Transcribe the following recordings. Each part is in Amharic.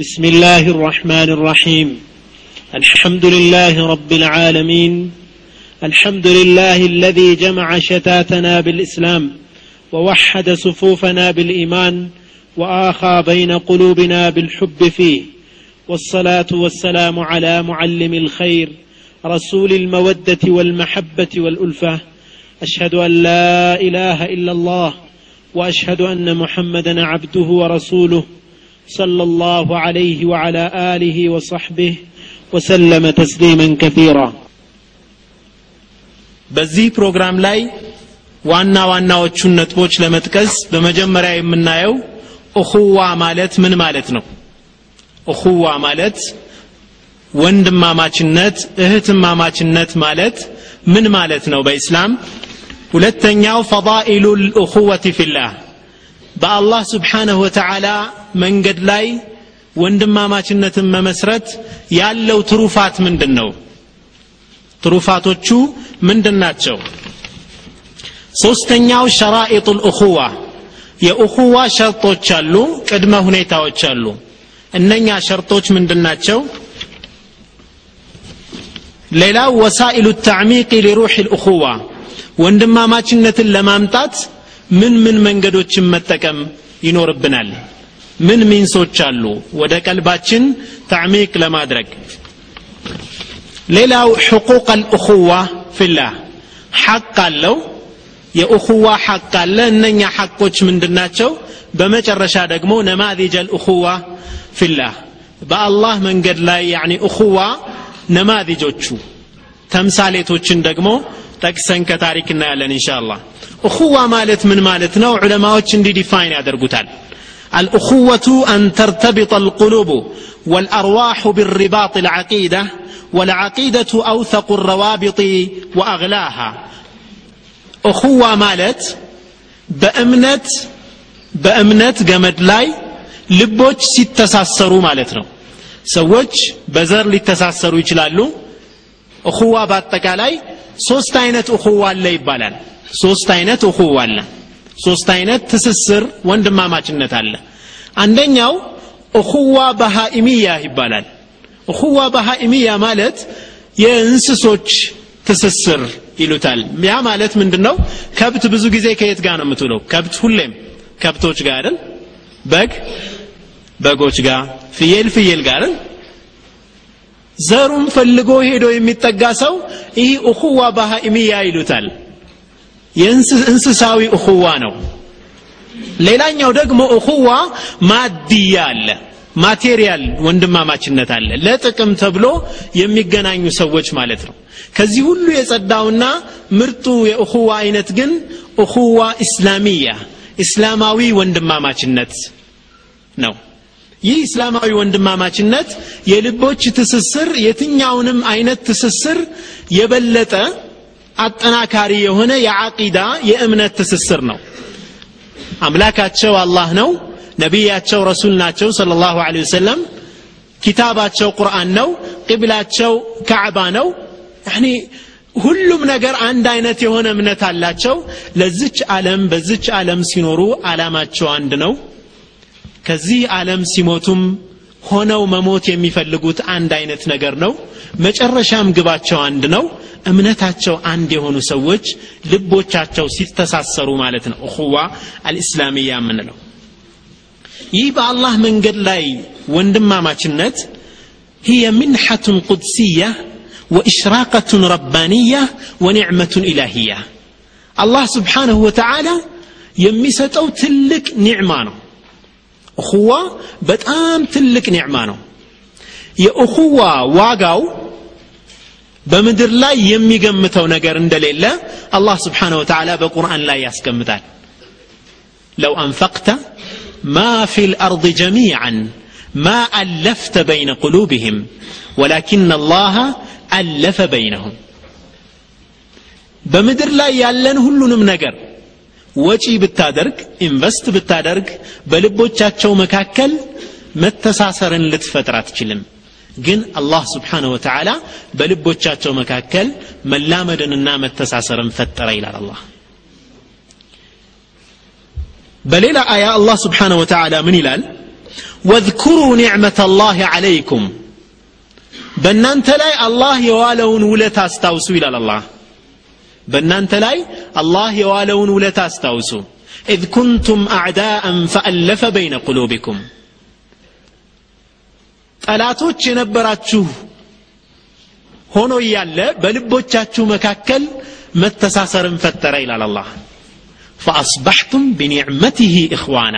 بسم الله الرحمن الرحيم. الحمد لله رب العالمين. الحمد لله الذي جمع شتاتنا بالإسلام ووحد صفوفنا بالإيمان وآخى بين قلوبنا بالحب فيه. والصلاة والسلام على معلم الخير رسول المودة والمحبة والألفة. أشهد أن لا إله إلا الله وأشهد أن محمدا عبده ورسوله. صلى الله عليه وعلى اله وصحبه وسلم تسليما كثيرا በዚህ ፕሮግራም ላይ ዋና ዋናዎቹን ነጥቦች ለመጥቀስ በመጀመሪያ የምናየው እኹዋ ማለት ምን ማለት ነው እኹዋ ማለት ወንድማማችነት እህትማማችነት ማለት ምን ማለት ነው በኢስላም ሁለተኛው ፈዳኢሉ ልእኹወት ፊላህ በአላህ ስብሓንሁ ወተዓላ መንገድ ላይ ወንድማማችነትን መመስረት ያለው ትሩፋት ምንድን ነው ትሩፋቶቹ ምንድን ናቸው ሶስተኛው ሸራኢጡ ልእኹዋ የእኹዋ ሸርጦች አሉ ቅድመ ሁኔታዎች አሉ። እነኛ ሸርጦች ምንድን ናቸው ሌላው ወሳኢሉ ተዕሚቅ ሊሩሕ ልእኹዋ ወንድማማችነትን ለማምጣት ምን ምን መንገዶችን መጠቀም ይኖርብናል ምን ሚንሶች አሉ? ወደ ቀልባችን ተዕሚቅ ለማድረግ። ሌላው ሕቁቅ አልእኹዋ ፊላህ። ሐቅ አለው። የእኹዋ ሐቅ አለ። እነኛ ሐቆች ምንድናቸው? በመጨረሻ ደግሞ ነማዚጀ አልእኹዋ في الله። በአላህ መንገድ ላይ يعني أخوة نماذج ኦቹ። ተምሳሌቶችን ደግሞ ጠቅሰን ከታሪክ እናያለን إن شاء الله أخوة ማለት ምን ማለት ነው? ዑለማዎች እንዲህ define ያደርጉታል الأخوة أن ترتبط القلوب والأرواح بالرباط العقيدة والعقيدة أوثق الروابط وأغلاها أخوة مالت بأمنة بأمنة جمد لاي ልቦች ሲተሳሰሩ ማለት ነው ሰዎች በዘር ሊተሳሰሩ ይችላሉ እኹዋ በአጠቃላይ ሶስት አይነት እኹዋ አለ ይባላል ሶስት አይነት እኹዋ አለ ሶስት አይነት ትስስር ወንድማማችነት አለ አንደኛው እኹዋ በሃኢሚያ ይባላል። እኹዋ በሃኢሚያ ማለት የእንስሶች ትስስር ይሉታል። ያ ማለት ምንድን ነው ከብት ብዙ ጊዜ ከየት ጋር ነው የምትውለው? ከብት ሁሌም ከብቶች ጋር አይደል? በግ በጎች ጋር ፍየል ፍየል ጋር ዘሩም ፈልጎ ሄዶ የሚጠጋ ሰው ይህ እኹዋ ባሃኢሚያ ይሉታል። የእንስሳዊ እኹዋ ነው ሌላኛው ደግሞ እኹዋ ማድያ አለ ማቴሪያል ወንድማማችነት አለ። ለጥቅም ተብሎ የሚገናኙ ሰዎች ማለት ነው። ከዚህ ሁሉ የጸዳውና ምርጡ የእኹዋ አይነት ግን እኹዋ ኢስላሚያ እስላማዊ ወንድማማችነት ነው። ይህ እስላማዊ ወንድማማችነት የልቦች ትስስር የትኛውንም አይነት ትስስር የበለጠ አጠናካሪ የሆነ የዓቂዳ የእምነት ትስስር ነው አምላካቸው አላህ ነው። ነቢያቸው ረሱል ናቸው ላሁ ለ ወሰለም። ኪታባቸው ቁርአን ነው። ቅብላቸው ካዕባ ነው። ያኒ ሁሉም ነገር አንድ አይነት የሆነ እምነት አላቸው። ለዝች ዓለም በዝች ዓለም ሲኖሩ አላማቸው አንድ ነው። ከዚህ ዓለም ሲሞቱም ሆነው መሞት የሚፈልጉት አንድ አይነት ነገር ነው። መጨረሻም ግባቸው አንድ ነው እምነታቸው አንድ የሆኑ ሰዎች ልቦቻቸው ሲተሳሰሩ ማለት ነው እኹዋ አልእስላሚያ የምንለው ይህ በአላህ መንገድ ላይ ወንድማማችነት هي منحة قدسية وإشراقة ربانية ونعمة إلهية الله سبحانه وتعالى يمسطو تلك نعمة ነው እኹዋ በጣም ትልቅ ኒዕማ ነው የእኹዋ ዋጋው በምድር ላይ የሚገምተው ነገር እንደሌለ አላህ ስብሓን ወተላ በቁርአን ላይ ያስቀምጣል። ለው አንፈቅተ ማ ፊ ልአርض ጀሚዓን ማ አለፍተ በይነ ቁሉብህም ወላኪን አላህ አለፈ በይነሁም። በምድር ላይ ያለን ሁሉንም ነገር ወጪ ብታደርግ ኢንቨስት ብታደርግ በልቦቻቸው መካከል መተሳሰርን ልትፈጥር አትችልም። ግን አላህ ስብሓንሁ ወተዓላ በልቦቻቸው መካከል መላመድንና መተሳሰርን ፈጠረ ይላል አላህ። በሌላ አያ አላህ سبحانه وتعالى ምን ይላል? واذكروا نعمة الله عليكم በእናንተ ላይ አላህ የዋለውን ውለታ አስታውሱ ይላል አላህ። በእናንተ ላይ አላህ የዋለውን ውለታ አስታውሱ። إذ كنتم أعداء فألف بين قلوبكم ጠላቶች የነበራችሁ ሆኖ እያለ በልቦቻችሁ መካከል መተሳሰርን ፈጠረ ይላል አላህ። ፈአስባሕቱም ቢኒዕመቲህ እኽዋና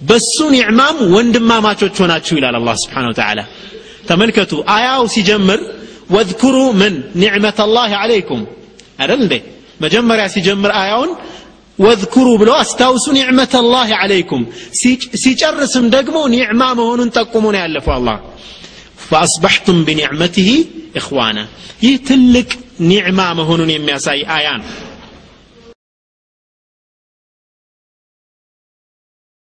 በሱ ኒዕማም ወንድማማቾች ሆናችሁ ይላል አላህ ስብሓን ወተዓላ። ተመልከቱ አያው ሲጀምር ወዝኩሩ ምን ኒዕመት ላህ ዓለይኩም አይደል እንዴ? መጀመሪያ ሲጀምር አያውን ወዝኩሩ ብሎ አስታውሱ ኒዕመት ላህ ዓለይኩም ሲጨርስም ደግሞ ኒዕማ መሆኑን ጠቁሞ ነው ያለፈው አላህ ፈአስባሕቱም ቢኒዕመትህ እኽዋና ይህ ትልቅ ኒዕማ መሆኑን የሚያሳይ አያ ነው